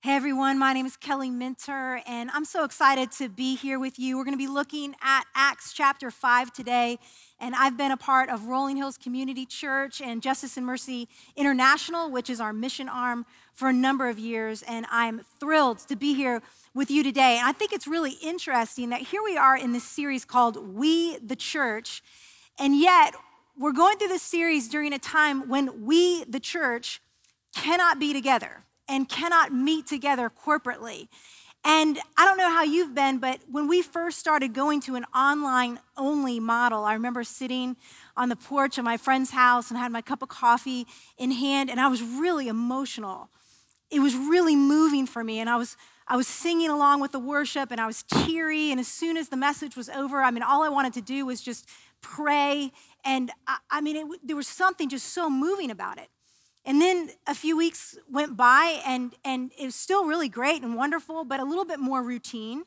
Hey everyone, my name is Kelly Minter, and I'm so excited to be here with you. We're going to be looking at Acts chapter 5 today, and I've been a part of Rolling Hills Community Church and Justice and Mercy International, which is our mission arm, for a number of years, and I'm thrilled to be here with you today. And I think it's really interesting that here we are in this series called We the Church, and yet we're going through this series during a time when we, the church, cannot be together and cannot meet together corporately. And I don't know how you've been, but when we first started going to an online only model, I remember sitting on the porch of my friend's house and had my cup of coffee in hand, and I was really emotional. It was really moving for me, and I was I was singing along with the worship, and I was teary. And as soon as the message was over, I mean, all I wanted to do was just pray. And I, I mean, it, there was something just so moving about it. And then a few weeks went by, and, and it was still really great and wonderful, but a little bit more routine.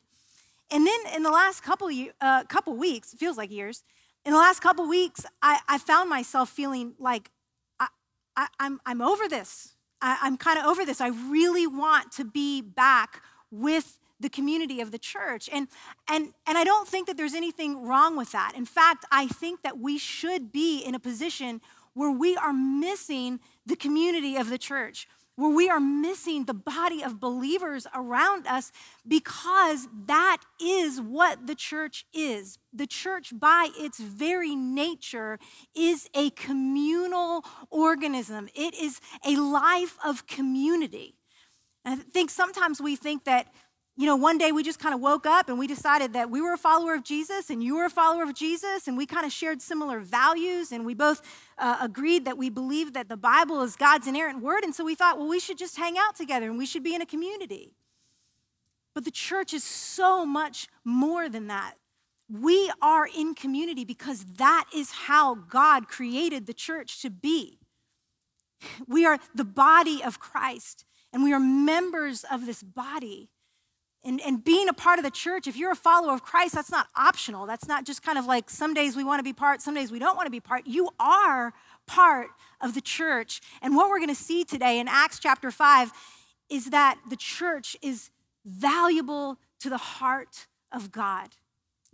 And then in the last couple, uh, couple weeks, it feels like years, in the last couple weeks, I, I found myself feeling like I, I, I'm, I'm over this. I, I'm kind of over this. I really want to be back with the community of the church. And, and, and I don't think that there's anything wrong with that. In fact, I think that we should be in a position where we are missing the community of the church, where we are missing the body of believers around us because that is what the church is. The church, by its very nature, is a communal organism, it is a life of community. I think sometimes we think that you know, one day we just kind of woke up and we decided that we were a follower of Jesus and you were a follower of Jesus, and we kind of shared similar values, and we both uh, agreed that we believed that the Bible is God's inerrant word. And so we thought, well, we should just hang out together and we should be in a community. But the church is so much more than that. We are in community because that is how God created the church to be. We are the body of Christ, and we are members of this body. And, and being a part of the church, if you're a follower of Christ, that's not optional. That's not just kind of like some days we want to be part, some days we don't want to be part. You are part of the church. And what we're going to see today in Acts chapter 5 is that the church is valuable to the heart of God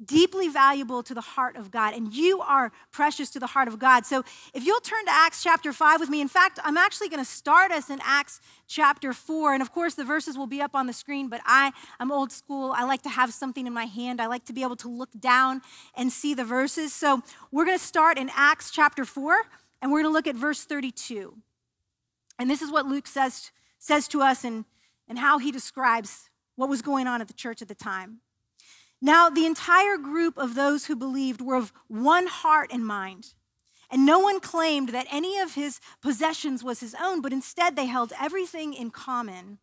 deeply valuable to the heart of God, and you are precious to the heart of God. So, if you'll turn to Acts chapter 5 with me, in fact, I'm actually going to start us in Acts chapter 4. And of course, the verses will be up on the screen, but I, I'm old school. I like to have something in my hand, I like to be able to look down and see the verses. So, we're going to start in Acts chapter 4, and we're going to look at verse 32. And this is what Luke says, says to us and, and how he describes what was going on at the church at the time. Now, the entire group of those who believed were of one heart and mind. And no one claimed that any of his possessions was his own, but instead they held everything in common.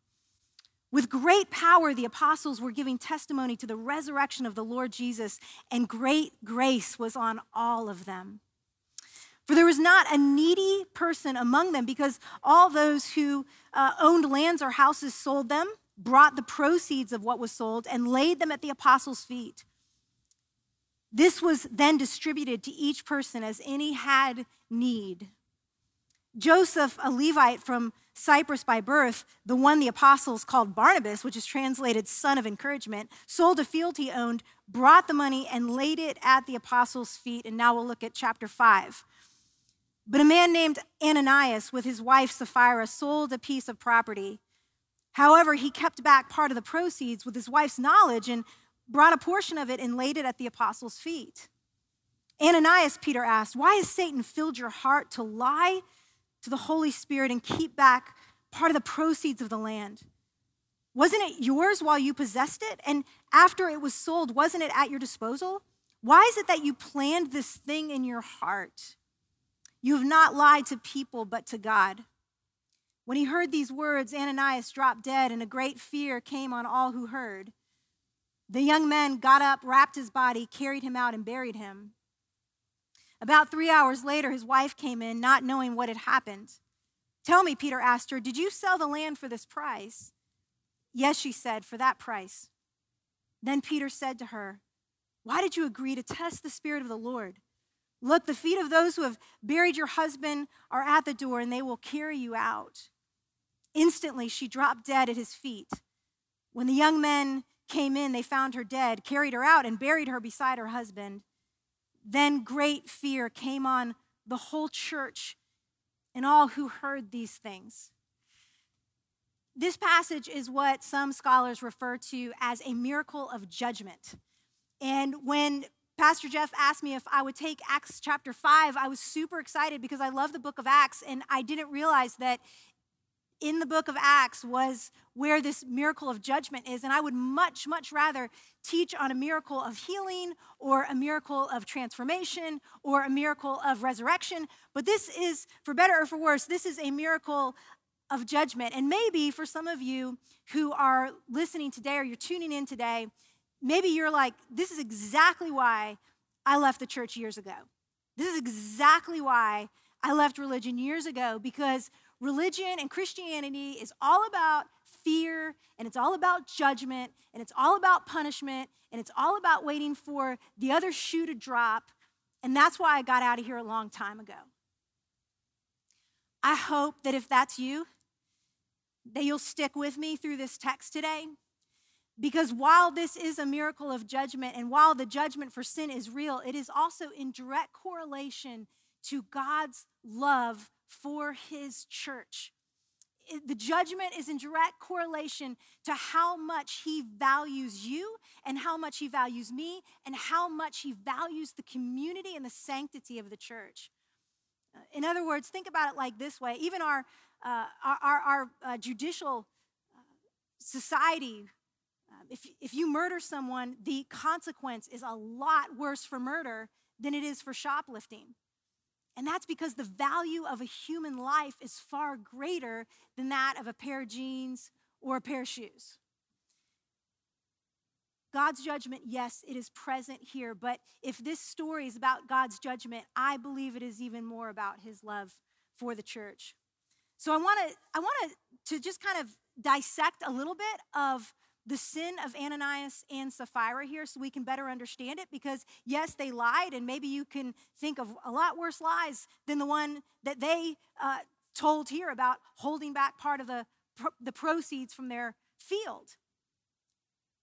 With great power, the apostles were giving testimony to the resurrection of the Lord Jesus, and great grace was on all of them. For there was not a needy person among them, because all those who uh, owned lands or houses sold them brought the proceeds of what was sold and laid them at the apostles' feet. This was then distributed to each person as any had need. Joseph, a Levite from Cyprus by birth, the one the apostles called Barnabas, which is translated son of encouragement, sold a field he owned, brought the money, and laid it at the apostles' feet. And now we'll look at chapter 5. But a man named Ananias, with his wife Sapphira, sold a piece of property. However, he kept back part of the proceeds with his wife's knowledge and brought a portion of it and laid it at the apostles' feet. Ananias, Peter asked, Why has Satan filled your heart to lie to the Holy Spirit and keep back part of the proceeds of the land? Wasn't it yours while you possessed it? And after it was sold, wasn't it at your disposal? Why is it that you planned this thing in your heart? You have not lied to people, but to God. When he heard these words, Ananias dropped dead, and a great fear came on all who heard. The young man got up, wrapped his body, carried him out, and buried him. About three hours later, his wife came in, not knowing what had happened. Tell me, Peter asked her, did you sell the land for this price? Yes, she said, for that price. Then Peter said to her, Why did you agree to test the Spirit of the Lord? Look, the feet of those who have buried your husband are at the door, and they will carry you out. Instantly, she dropped dead at his feet. When the young men came in, they found her dead, carried her out, and buried her beside her husband. Then great fear came on the whole church and all who heard these things. This passage is what some scholars refer to as a miracle of judgment. And when Pastor Jeff asked me if I would take Acts chapter 5, I was super excited because I love the book of Acts, and I didn't realize that in the book of Acts was where this miracle of judgment is. And I would much, much rather teach on a miracle of healing or a miracle of transformation or a miracle of resurrection. But this is, for better or for worse, this is a miracle of judgment. And maybe for some of you who are listening today or you're tuning in today, maybe you're like, this is exactly why I left the church years ago. This is exactly why I left religion years ago because religion and Christianity is all about fear and it's all about judgment and it's all about punishment and it's all about waiting for the other shoe to drop. And that's why I got out of here a long time ago. I hope that if that's you, that you'll stick with me through this text today. Because while this is a miracle of judgment and while the judgment for sin is real, it is also in direct correlation to God's love for his church. The judgment is in direct correlation to how much he values you and how much he values me and how much he values the community and the sanctity of the church. In other words, think about it like this way even our uh, our, our, our uh, judicial uh, society, um, if, if you murder someone, the consequence is a lot worse for murder than it is for shoplifting. And that's because the value of a human life is far greater than that of a pair of jeans or a pair of shoes. God's judgment, yes, it is present here, but if this story is about God's judgment, I believe it is even more about his love for the church. So I want to I want to to just kind of dissect a little bit of the sin of Ananias and Sapphira here so we can better understand it because yes they lied and maybe you can think of a lot worse lies than the one that they uh, told here about holding back part of the the proceeds from their field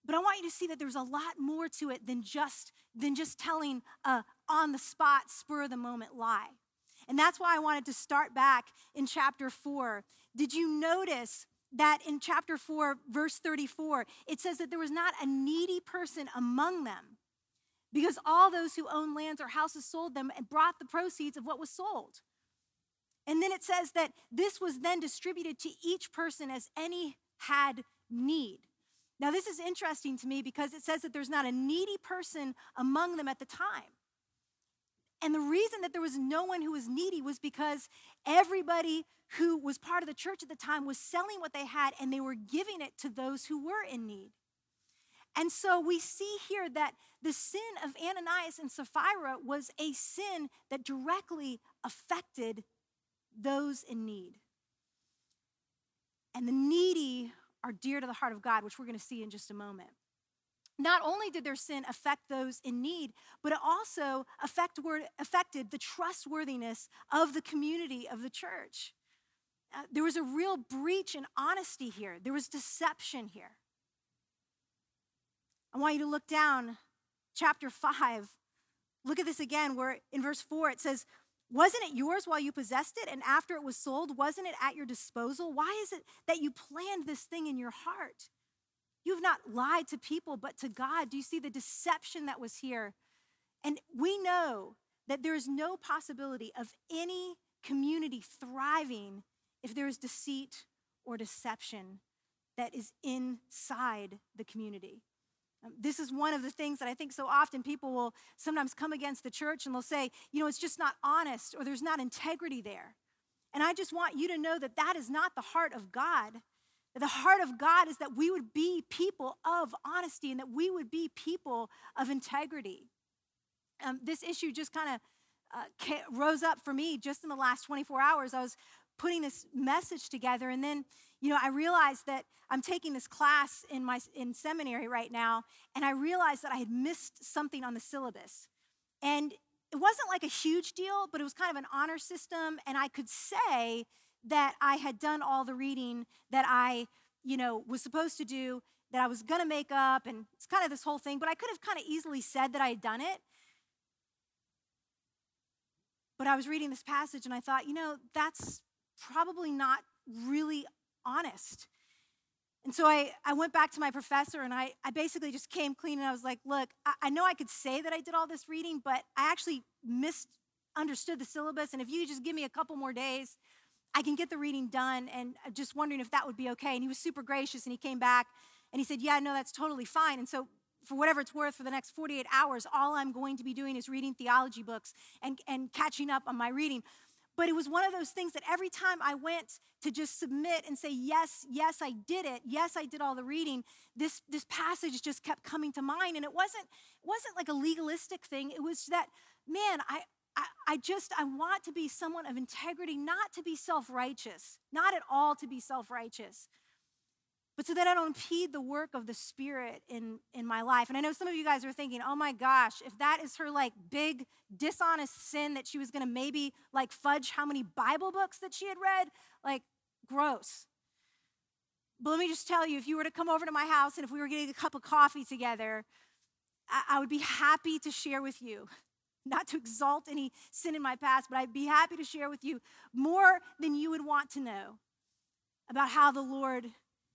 but i want you to see that there's a lot more to it than just than just telling a on the spot spur of the moment lie and that's why I wanted to start back in chapter 4. Did you notice that in chapter 4, verse 34, it says that there was not a needy person among them because all those who owned lands or houses sold them and brought the proceeds of what was sold. And then it says that this was then distributed to each person as any had need. Now, this is interesting to me because it says that there's not a needy person among them at the time. And the reason that there was no one who was needy was because everybody who was part of the church at the time was selling what they had and they were giving it to those who were in need. And so we see here that the sin of Ananias and Sapphira was a sin that directly affected those in need. And the needy are dear to the heart of God, which we're going to see in just a moment not only did their sin affect those in need, but it also affect, affected the trustworthiness of the community of the church. Uh, there was a real breach in honesty here, there was deception here. I want you to look down, chapter 5. Look at this again, where in verse 4 it says, Wasn't it yours while you possessed it? And after it was sold, wasn't it at your disposal? Why is it that you planned this thing in your heart? You've not lied to people, but to God. Do you see the deception that was here? And we know that there is no possibility of any community thriving if there is deceit or deception that is inside the community. Um, this is one of the things that I think so often people will sometimes come against the church and they'll say, you know, it's just not honest or there's not integrity there. And I just want you to know that that is not the heart of God. The heart of God is that we would be people of honesty and that we would be people of integrity. Um, this issue just kind of uh, rose up for me just in the last 24 hours. I was putting this message together, and then you know I realized that I'm taking this class in my in seminary right now, and I realized that I had missed something on the syllabus, and it wasn't like a huge deal, but it was kind of an honor system, and I could say that I had done all the reading that I, you know, was supposed to do, that I was going to make up, and it's kind of this whole thing, but I could have kind of easily said that I had done it. But I was reading this passage and I thought, you know, that's probably not really honest. And so I, I went back to my professor and I, I basically just came clean and I was like, look, I, I know I could say that I did all this reading, but I actually misunderstood the syllabus. And if you just give me a couple more days, I can get the reading done. And just wondering if that would be okay. And he was super gracious and he came back and he said, yeah, no, that's totally fine. And so for whatever it's worth, for the next 48 hours, all I'm going to be doing is reading theology books and, and catching up on my reading. But it was one of those things that every time I went to just submit and say, yes, yes, I did it. Yes, I did all the reading. This, this passage just kept coming to mind. And it wasn't, wasn't like a legalistic thing. It was that, man, I, I, I just, I want to be someone of integrity, not to be self righteous, not at all to be self righteous, but so that I don't impede the work of the Spirit in, in my life. And I know some of you guys are thinking, oh my gosh, if that is her like big dishonest sin that she was gonna maybe like fudge how many Bible books that she had read, like gross. But let me just tell you, if you were to come over to my house and if we were getting a cup of coffee together, I, I would be happy to share with you. Not to exalt any sin in my past, but I'd be happy to share with you more than you would want to know about how the Lord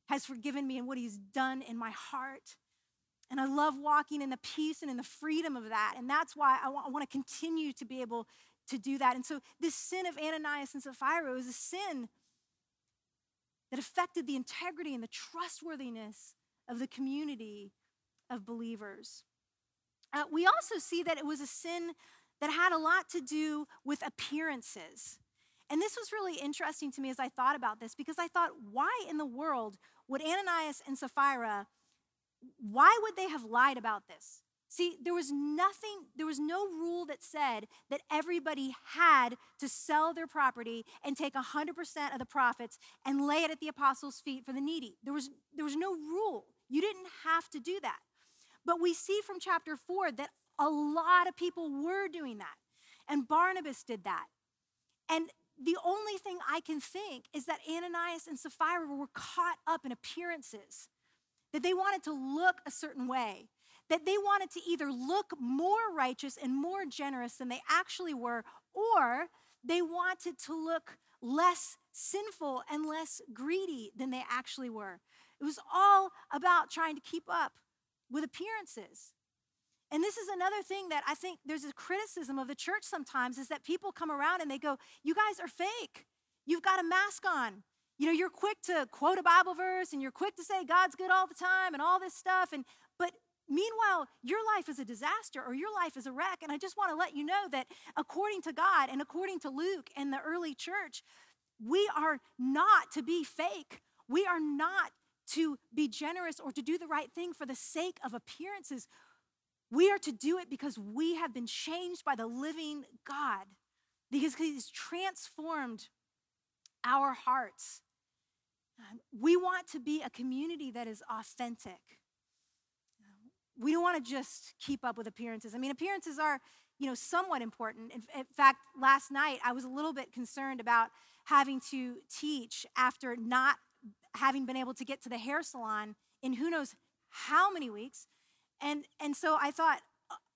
has forgiven me and what he's done in my heart. And I love walking in the peace and in the freedom of that. And that's why I want, I want to continue to be able to do that. And so, this sin of Ananias and Sapphira was a sin that affected the integrity and the trustworthiness of the community of believers. Uh, we also see that it was a sin that had a lot to do with appearances. And this was really interesting to me as I thought about this because I thought, why in the world would Ananias and Sapphira, why would they have lied about this? See, there was nothing, there was no rule that said that everybody had to sell their property and take 100% of the profits and lay it at the apostles' feet for the needy. There was, there was no rule. You didn't have to do that. But we see from chapter 4 that a lot of people were doing that. And Barnabas did that. And the only thing I can think is that Ananias and Sapphira were caught up in appearances, that they wanted to look a certain way, that they wanted to either look more righteous and more generous than they actually were, or they wanted to look less sinful and less greedy than they actually were. It was all about trying to keep up with appearances. And this is another thing that I think there's a criticism of the church sometimes is that people come around and they go, You guys are fake. You've got a mask on. You know, you're quick to quote a Bible verse and you're quick to say God's good all the time and all this stuff. And but meanwhile, your life is a disaster or your life is a wreck. And I just want to let you know that according to God and according to Luke and the early church, we are not to be fake. We are not to be generous or to do the right thing for the sake of appearances. We are to do it because we have been changed by the living God, because He's transformed our hearts. We want to be a community that is authentic. We don't want to just keep up with appearances. I mean, appearances are, you know, somewhat important. In, in fact, last night I was a little bit concerned about having to teach after not having been able to get to the hair salon in who knows how many weeks and, and so I thought,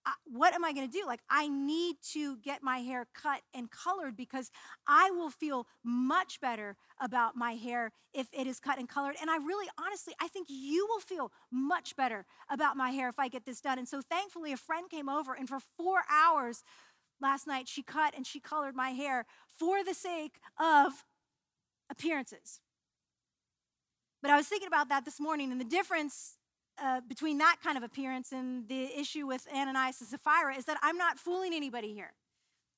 uh, what am I going to do? Like, I need to get my hair cut and colored because I will feel much better about my hair if it is cut and colored. And I really, honestly, I think you will feel much better about my hair if I get this done. And so, thankfully, a friend came over, and for four hours last night, she cut and she colored my hair for the sake of appearances. But I was thinking about that this morning, and the difference uh, between that kind of appearance and the issue with Ananias and Sapphira is that I'm not fooling anybody here.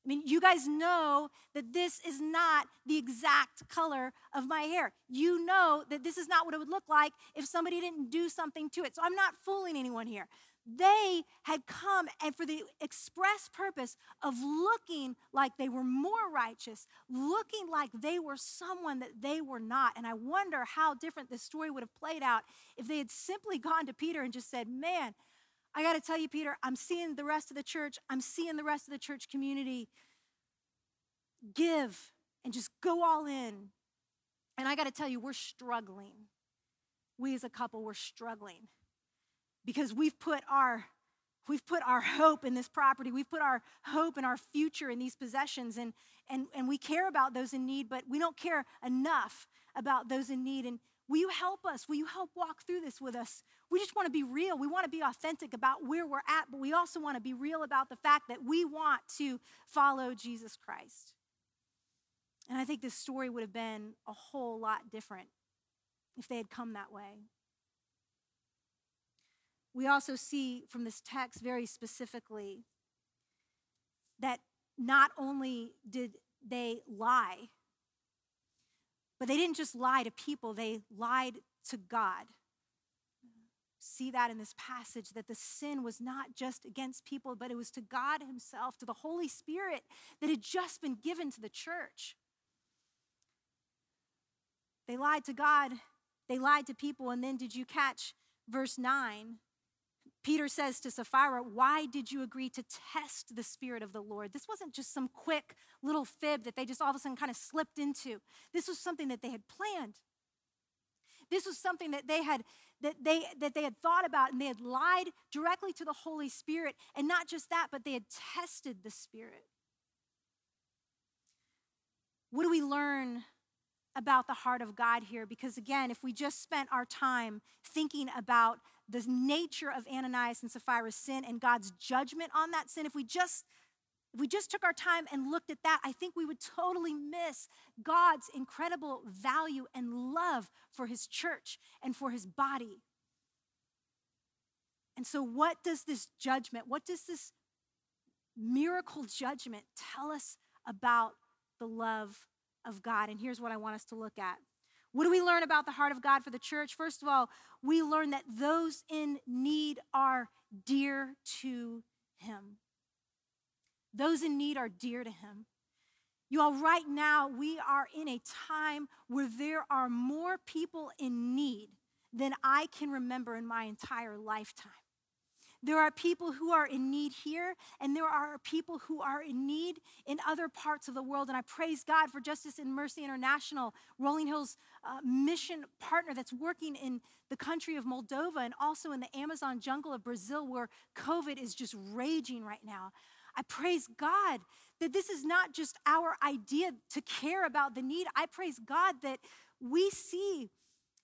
I mean, you guys know that this is not the exact color of my hair. You know that this is not what it would look like if somebody didn't do something to it. So I'm not fooling anyone here. They had come and for the express purpose of looking like they were more righteous, looking like they were someone that they were not. And I wonder how different this story would have played out if they had simply gone to Peter and just said, Man, I got to tell you, Peter, I'm seeing the rest of the church, I'm seeing the rest of the church community give and just go all in And I got to tell you, we're struggling. We as a couple, we're struggling because we've put our We've put our hope in this property. We've put our hope in our future in these possessions. And, and, and we care about those in need, but we don't care enough about those in need. And will you help us? Will you help walk through this with us? We just want to be real. We want to be authentic about where we're at, but we also want to be real about the fact that we want to follow Jesus Christ. And I think this story would have been a whole lot different if they had come that way. We also see from this text very specifically that not only did they lie, but they didn't just lie to people, they lied to God. See that in this passage that the sin was not just against people, but it was to God Himself, to the Holy Spirit that had just been given to the church. They lied to God, they lied to people, and then did you catch verse 9? Peter says to Sapphira, Why did you agree to test the Spirit of the Lord? This wasn't just some quick little fib that they just all of a sudden kind of slipped into. This was something that they had planned. This was something that they had that they that they had thought about and they had lied directly to the Holy Spirit. And not just that, but they had tested the Spirit. What do we learn about the heart of God here? Because again, if we just spent our time thinking about the nature of Ananias and Sapphira's sin and God's judgment on that sin, if we just if we just took our time and looked at that, I think we would totally miss God's incredible value and love for his church and for his body. And so, what does this judgment, what does this miracle judgment tell us about the love of God? And here's what I want us to look at what do we learn about the heart of God for the church? First of all, we learn that those in need are dear to Him. Those in need are dear to Him. You all, right now, we are in a time where there are more people in need than I can remember in my entire lifetime. There are people who are in need here, and there are people who are in need in other parts of the world. And I praise God for Justice and Mercy International, Rolling Hills uh, mission partner that's working in the country of Moldova and also in the Amazon jungle of Brazil, where COVID is just raging right now. I praise God that this is not just our idea to care about the need. I praise God that we see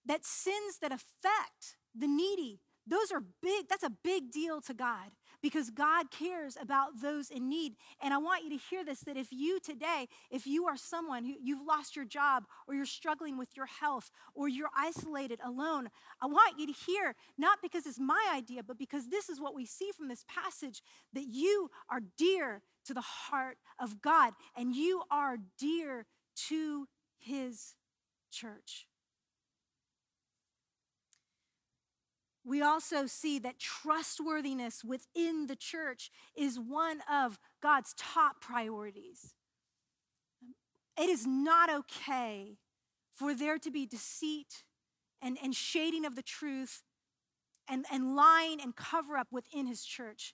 that sins that affect the needy those are big, that's a big deal to God because God cares about those in need. And I want you to hear this that if you today, if you are someone who you've lost your job or you're struggling with your health or you're isolated alone, I want you to hear, not because it's my idea, but because this is what we see from this passage that you are dear to the heart of God and you are dear to his church. We also see that trustworthiness within the church is one of God's top priorities. It is not okay for there to be deceit and, and shading of the truth and, and lying and cover up within his church.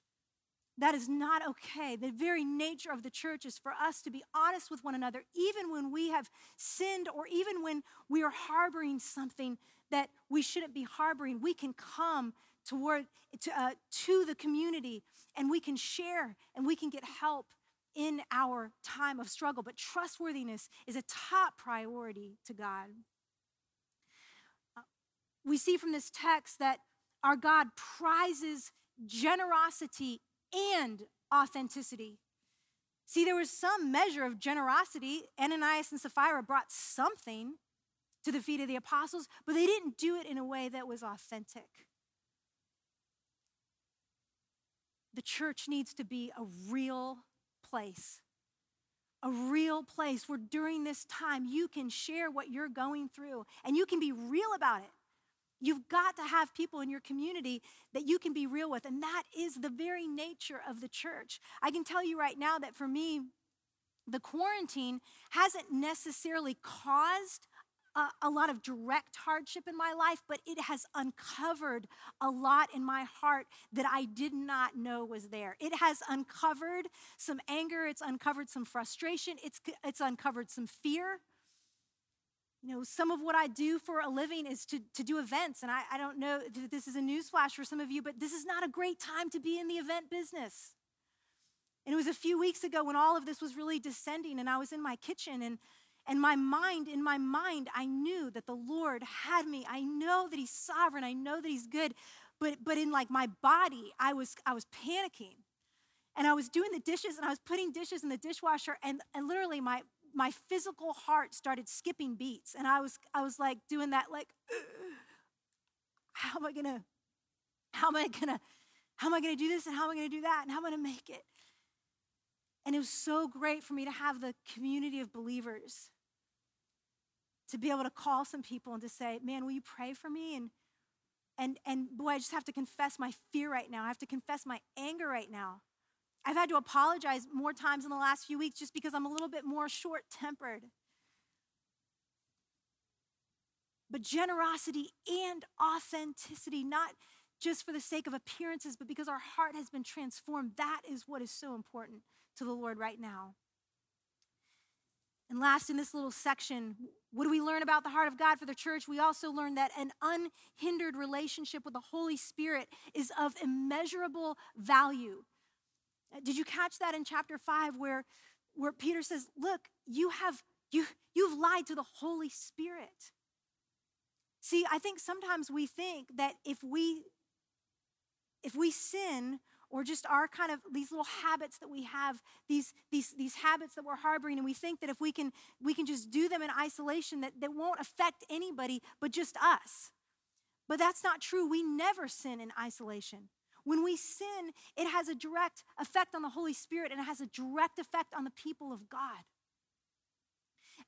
That is not okay. The very nature of the church is for us to be honest with one another, even when we have sinned or even when we are harboring something that we shouldn't be harboring, we can come toward to, uh, to the community and we can share and we can get help in our time of struggle. But trustworthiness is a top priority to God. Uh, we see from this text that our God prizes generosity and authenticity. See, there was some measure of generosity. Ananias and Sapphira brought something, to the feet of the apostles, but they didn't do it in a way that was authentic. The church needs to be a real place. A real place where during this time you can share what you're going through and you can be real about it. You've got to have people in your community that you can be real with, and that is the very nature of the church. I can tell you right now that for me, the quarantine hasn't necessarily caused a, a, lot of direct hardship in my life, but it has uncovered a lot in my heart that I did not know was there. It has uncovered some anger, it's uncovered some frustration, it's, it's uncovered some fear. you know, some of what I do for a living is to, to do events. And I, I don't know this is a newsflash for some of you, but this is not a great time to be in the event business. And it was a few weeks ago when all of this was really descending, and I was in my kitchen, and, and my mind, in my mind, I knew that the Lord had me. I know that He's sovereign, I know that He's good, but, but in like my body, I was, I was panicking. And I was doing the dishes and I was putting dishes in the dishwasher, and, and literally my, my physical heart started skipping beats. And I was, I was like doing that, like, how am I gonna, how am I gonna, how am I gonna do this and how am I gonna do that and how am I gonna make it? And it was so great for me to have the community of believers to be able to call some people and to say, man, will you pray for me? And and and boy, I just have to confess my fear right now. I have to confess my anger right now. I've had to apologize more times in the last few weeks just because I'm a little bit more short tempered. But generosity and authenticity, not just for the sake of appearances, but because our heart has been transformed, that is what is so important to the Lord right now. And last, in this little section, what do we learn about the heart of God for the church? We also learn that an unhindered relationship with the Holy Spirit is of immeasurable value. Uh, did you catch that in chapter 5 where, where Peter says, Look, you have you, you've lied to the Holy Spirit. See, I think sometimes we think that if we if we sin or just our kind of these little habits that we have these these these habits that we're harboring and we think that if we can we can just do them in isolation that, that won't affect anybody but just us. But that's not true. We never sin in isolation. When we sin it has a direct effect on the holy spirit and it has a direct effect on the people of god.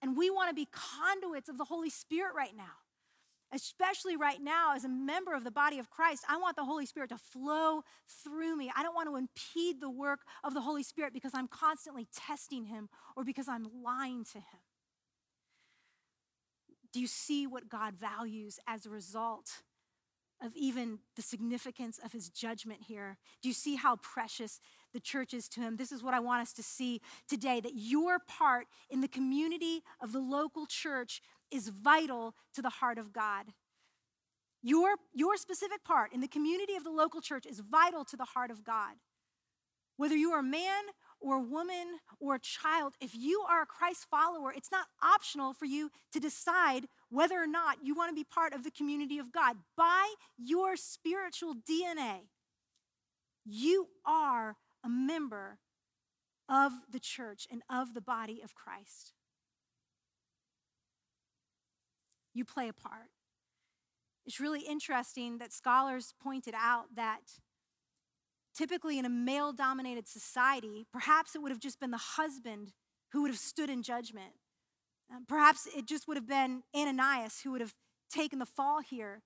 And we want to be conduits of the holy spirit right now especially right now as a member of the body of Christ, I want the Holy Spirit to flow through me. I don't want to impede the work of the Holy Spirit because I'm constantly testing him or because I'm lying to him. Do you see what God values as a result of even the significance of his judgment here? Do you see how precious the church is to him? This is what I want us to see today that your part in the community of the local church is vital to the heart of God. Your, your specific part in the community of the local church is vital to the heart of God. Whether you are a man or a woman or a child, if you are a Christ follower, it's not optional for you to decide whether or not you want to be part of the community of God. By your spiritual DNA, you are a member of the church and of the body of Christ. You play a part. It's really interesting that scholars pointed out that typically in a male dominated society, perhaps it would have just been the husband who would have stood in judgment. Um, perhaps it just would have been Ananias who would have taken the fall here.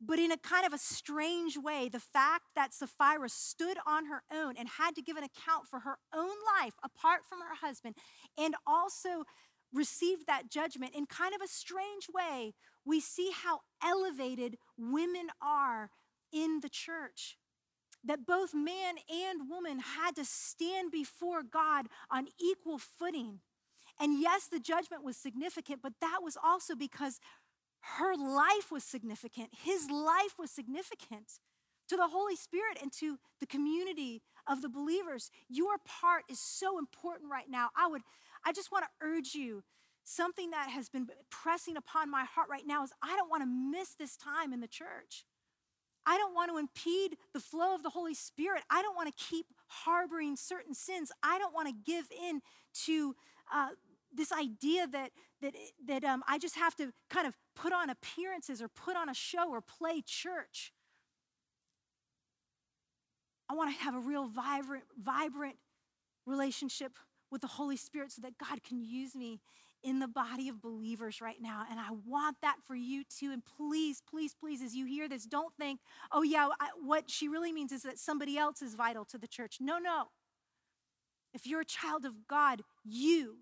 But in a kind of a strange way, the fact that Sapphira stood on her own and had to give an account for her own life apart from her husband, and also received that judgment in kind of a strange way, we see how elevated women are in the church. That both man and woman had to stand before God on equal footing. And yes, the judgment was significant, but that was also because her life was significant. His life was significant to the Holy Spirit and to the community of the believers. Your part is so important right now. I would I just want to urge you something that has been pressing upon my heart right now is I don't want to miss this time in the church. I don't want to impede the flow of the Holy Spirit. I don't want to keep harboring certain sins. I don't want to give in to uh, this idea that that that um, I just have to kind of put on appearances or put on a show or play church. I want to have a real vibrant, vibrant relationship with the Holy Spirit so that God can use me in the body of believers right now. And I want that for you too. And please, please, please, as you hear this, don't think, oh, yeah, I, what she really means is that somebody else is vital to the church. No, no. If you're a child of God, you,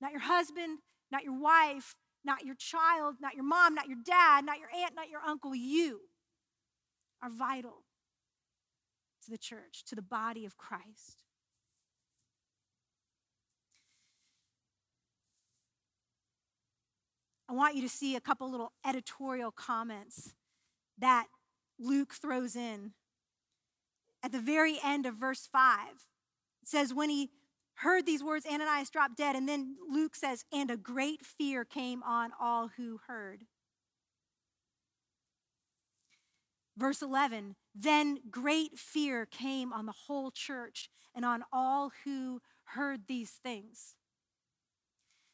not your husband, not your wife, not your child, not your mom, not your dad, not your aunt, not your uncle, you are vital to the church, to the body of Christ. I want you to see a couple little editorial comments that Luke throws in. At the very end of verse 5, it says, When he heard these words, Ananias dropped dead. And then Luke says, And a great fear came on all who heard. Verse 11, then great fear came on the whole church and on all who heard these things.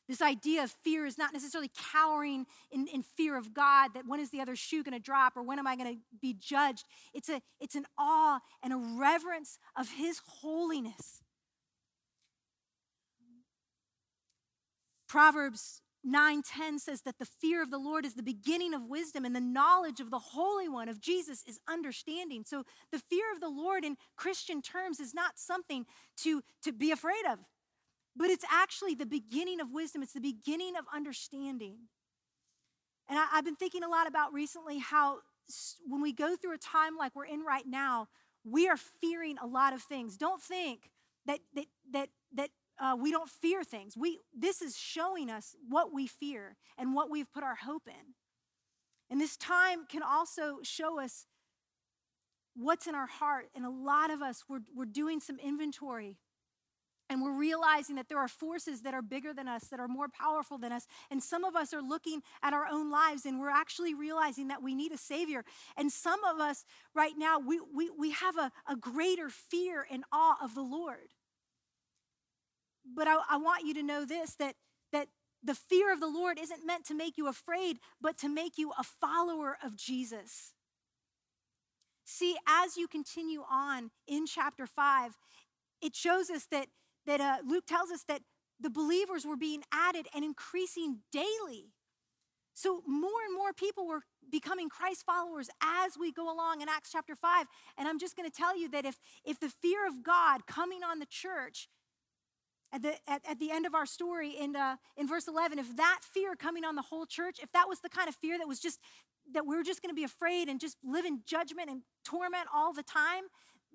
This idea of fear is not necessarily cowering in, in fear of God, that when is the other shoe going to drop or when am I going to be judged? It's, a, it's an awe and a reverence of His holiness. Proverbs 9:10 says that the fear of the Lord is the beginning of wisdom and the knowledge of the Holy One of Jesus is understanding. So the fear of the Lord in Christian terms is not something to, to be afraid of but it's actually the beginning of wisdom, it's the beginning of understanding. And I, have been thinking a lot about recently how when we go through a time like we're in right now, we are fearing a lot of things. Don't think that that that that uh, we don't fear things. We this is showing us what we fear and what we've put our hope in. And this time can also show us what's in our heart. And a lot of us, we're, we're doing some inventory and we're realizing that there are forces that are bigger than us, that are more powerful than us. And some of us are looking at our own lives and we're actually realizing that we need a Savior. And some of us right now, we, we, we have a, a greater fear and awe of the Lord. But I, I want you to know this that, that the fear of the Lord isn't meant to make you afraid, but to make you a follower of Jesus. See, as you continue on in chapter 5, it shows us that that uh, Luke tells us that the believers were being added and increasing daily. So more and more people were becoming Christ followers as we go along in Acts chapter 5. And I'm just going to tell you that if, if the fear of God coming on the church at the, at, at the end of our story in, uh, in verse 11, if that fear coming on the whole church, if that was the kind of fear that was just, that we were just going to be afraid and just live in judgment and torment all the time,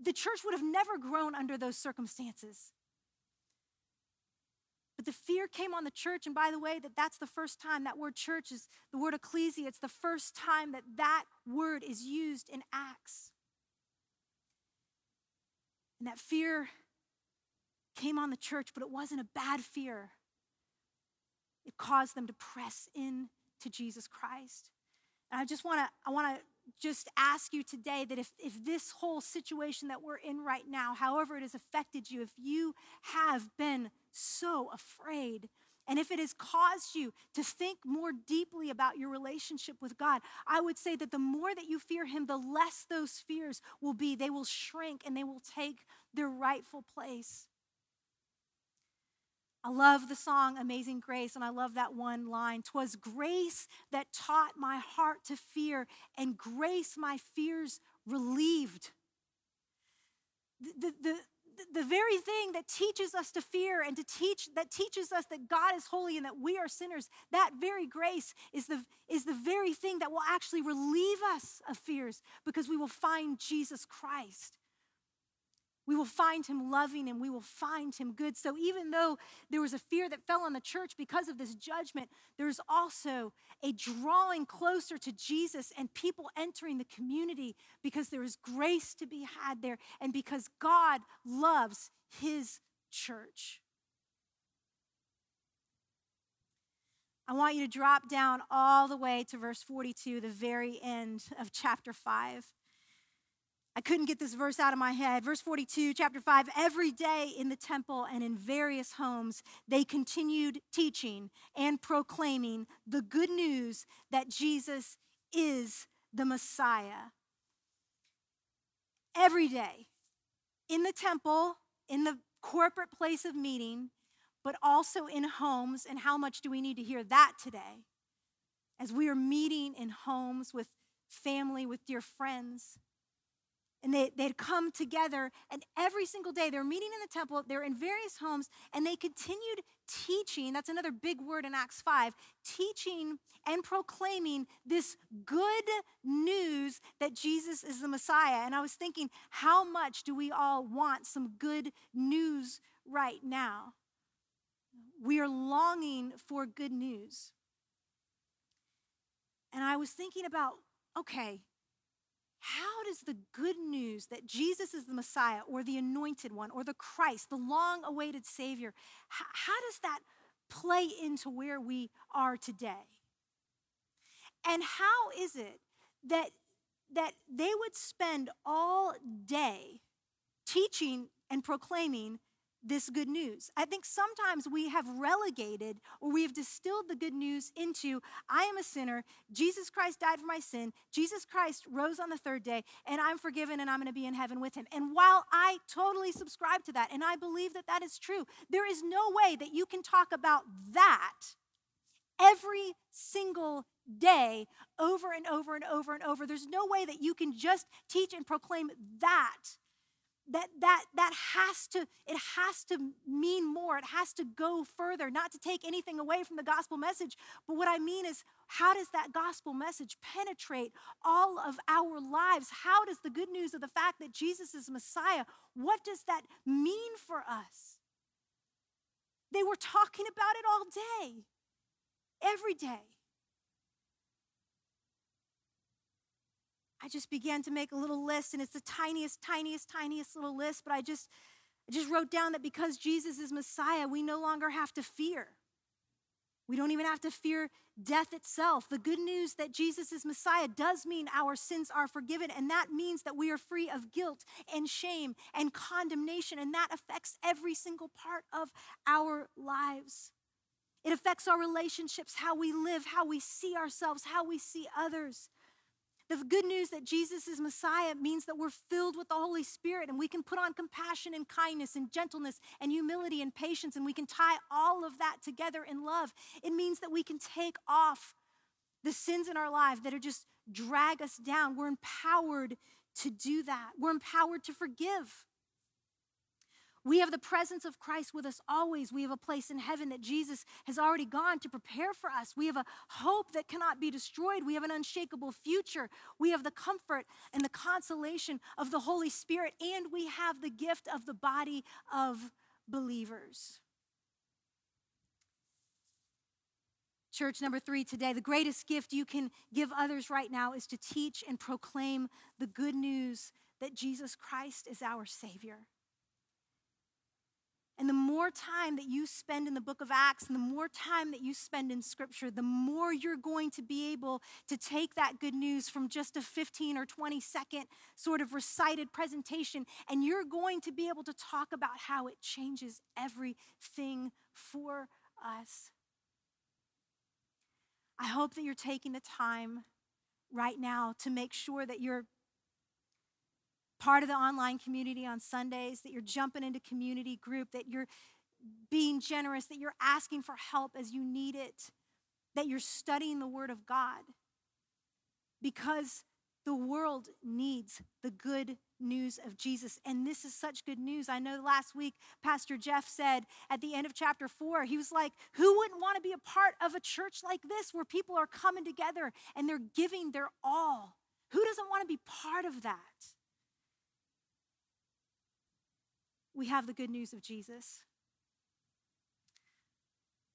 the church would have never grown under those circumstances. But the fear came on the church. And by the way, that that's the first time that word church is the word ecclesia. It's the first time that that word is used in Acts. And that fear came on the church, but it wasn't a bad fear. It caused them to press in to Jesus Christ. And I just want to I want to just ask you today that if, if this whole situation that we're in right now, however it has affected you, if you have been so afraid, and if it has caused you to think more deeply about your relationship with God, I would say that the more that you fear Him, the less those fears will be. They will shrink and they will take their rightful place. I love the song Amazing Grace, and I love that one line. Twas grace that taught my heart to fear, and grace my fears relieved. The, the, the, very thing that teaches us to fear and to teach that teaches us that God is holy and that we are sinners, that very grace is the, is the very thing that will actually relieve us of fears because we will find Jesus Christ. We will find him loving and we will find him good. So, even though there was a fear that fell on the church because of this judgment, there's also a drawing closer to Jesus and people entering the community because there is grace to be had there and because God loves his church. I want you to drop down all the way to verse 42, the very end of chapter 5. I couldn't get this verse out of my head. Verse 42, chapter 5 every day in the temple and in various homes, they continued teaching and proclaiming the good news that Jesus is the Messiah. Every day in the temple, in the corporate place of meeting, but also in homes. And how much do we need to hear that today? As we are meeting in homes with family, with dear friends and they, they'd come together and every single day they're meeting in the temple they're in various homes and they continued teaching that's another big word in acts 5 teaching and proclaiming this good news that jesus is the messiah. And i was thinking how much do we all want some good news right now? We are longing for good news. And I was thinking about okay, how does the good news that Jesus is the Messiah or the anointed one or the Christ, the long awaited Savior, how, how does that play into where we are today? And how is it that, that they would spend all day teaching and proclaiming this good news. I think sometimes we have relegated or we have distilled the good news into I am a sinner, Jesus Christ died for my sin, Jesus Christ rose on the third day, and I'm forgiven and I'm going to be in heaven with him. And while I totally subscribe to that and I believe that that is true, there is no way that you can talk about that every single day over and over and over and over. There's no way that you can just teach and proclaim that that that that has to it has to mean more. It has to go further not to take anything away from the gospel message. But what i mean is how does that gospel message penetrate all of our lives? How does the good news of the fact that jesus is messiah what does that mean for us? They were talking about it all day every day I just began to make a little list, and it's the tiniest, tiniest, tiniest little list, but I just, I just wrote down that because Jesus is Messiah, we no longer have to fear. We don't even have to fear death itself. The good news that Jesus is Messiah does mean our sins are forgiven, and that means that we are free of guilt and shame and condemnation, and that affects every single part of our lives. It affects our relationships, how we live, how we see ourselves, how we see others. The good news that Jesus is Messiah means that we're filled with the Holy Spirit and we can put on compassion and kindness and gentleness and humility and patience and we can tie all of that together in love. It means that we can take off the sins in our life that are just drag us down. We're empowered to do that. We're empowered to forgive. We have the presence of Christ with us always. We have a place in heaven that Jesus has already gone to prepare for us. We have a hope that cannot be destroyed. We have an unshakable future. We have the comfort and the consolation of the Holy Spirit, and we have the gift of the body of believers. Church number three today, the greatest gift you can give others right now is to teach and proclaim the good news that Jesus Christ is our Savior. And the more time that you spend in the book of Acts and the more time that you spend in scripture, the more you're going to be able to take that good news from just a 15 or 20 second sort of recited presentation and you're going to be able to talk about how it changes everything for us. I hope that you're taking the time right now to make sure that you're part of the online community on Sundays, that you're jumping into community group, that you're being generous, that you're asking for help as you need it, that you're studying the Word of God. Because the world needs the good news of Jesus. And this is such good news. I know last week, Pastor Jeff said at the end of chapter four, he was like, Who wouldn't want to be a part of a church like this where people are coming together and they're giving their all? Who doesn't want to be part of that? We have the good news of Jesus.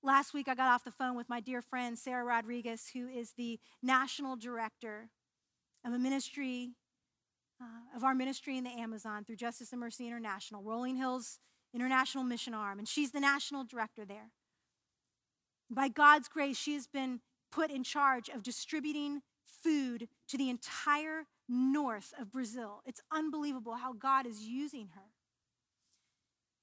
Last week, I got off the phone with my dear friend, Sarah Rodriguez, who is the national director of a ministry, uh, of our ministry in the Amazon through Justice and Mercy International, Rolling Hills International Mission Arm, and she's the national director there. By God's grace, she has been put in charge of distributing food to the entire north of Brazil. It's unbelievable how God is using her.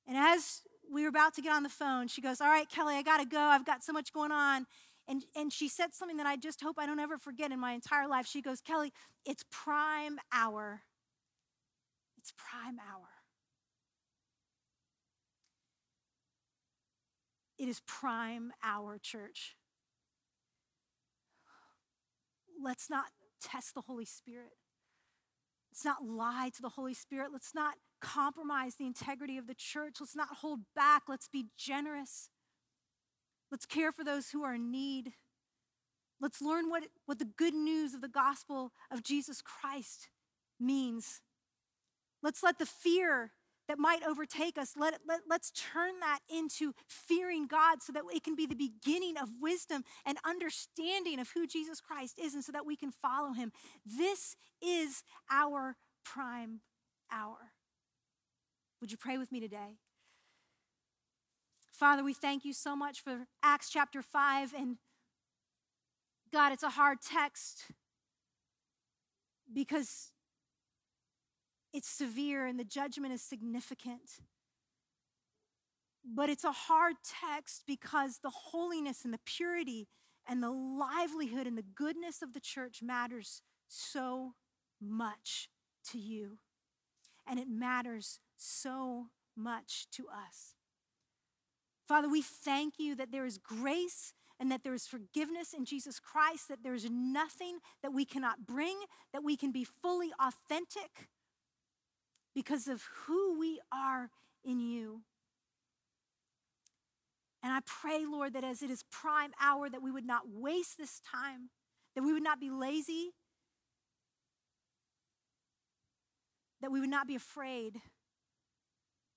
And as we were about to get on the phone, she goes, All right, Kelly, I got to go. I've got so much going on. And, and she said something that I just hope I don't ever forget in my entire life. She goes, Kelly, it's prime hour. It's prime hour. It is prime hour, church. Let's not test the Holy Spirit. Let's not lie to the Holy Spirit. Let's not compromise the integrity of the church. Let's not hold back. Let's be generous. Let's care for those who are in need. Let's learn what, what the good news of the gospel of Jesus Christ means. Let's let the fear that might overtake us, let, let, let's turn that into fearing God so that it can be the beginning of wisdom and understanding of who Jesus Christ is and so that we can follow him. This is our prime hour. Would you pray with me today? Father, we thank you so much for Acts chapter 5. And God, it's a hard text because it's severe and the judgment is significant. But it's a hard text because the holiness and the purity and the livelihood and the goodness of the church matters so much to you. And it matters so much to us. Father, we thank you that there is grace and that there is forgiveness in Jesus Christ, that there is nothing that we cannot bring, that we can be fully authentic because of who we are in you. And I pray, Lord, that as it is prime hour, that we would not waste this time, that we would not be lazy, that we would not be afraid,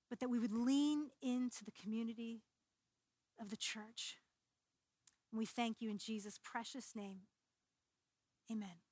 but that we would lean into the community of the church. And we thank you in Jesus' precious name. Amen.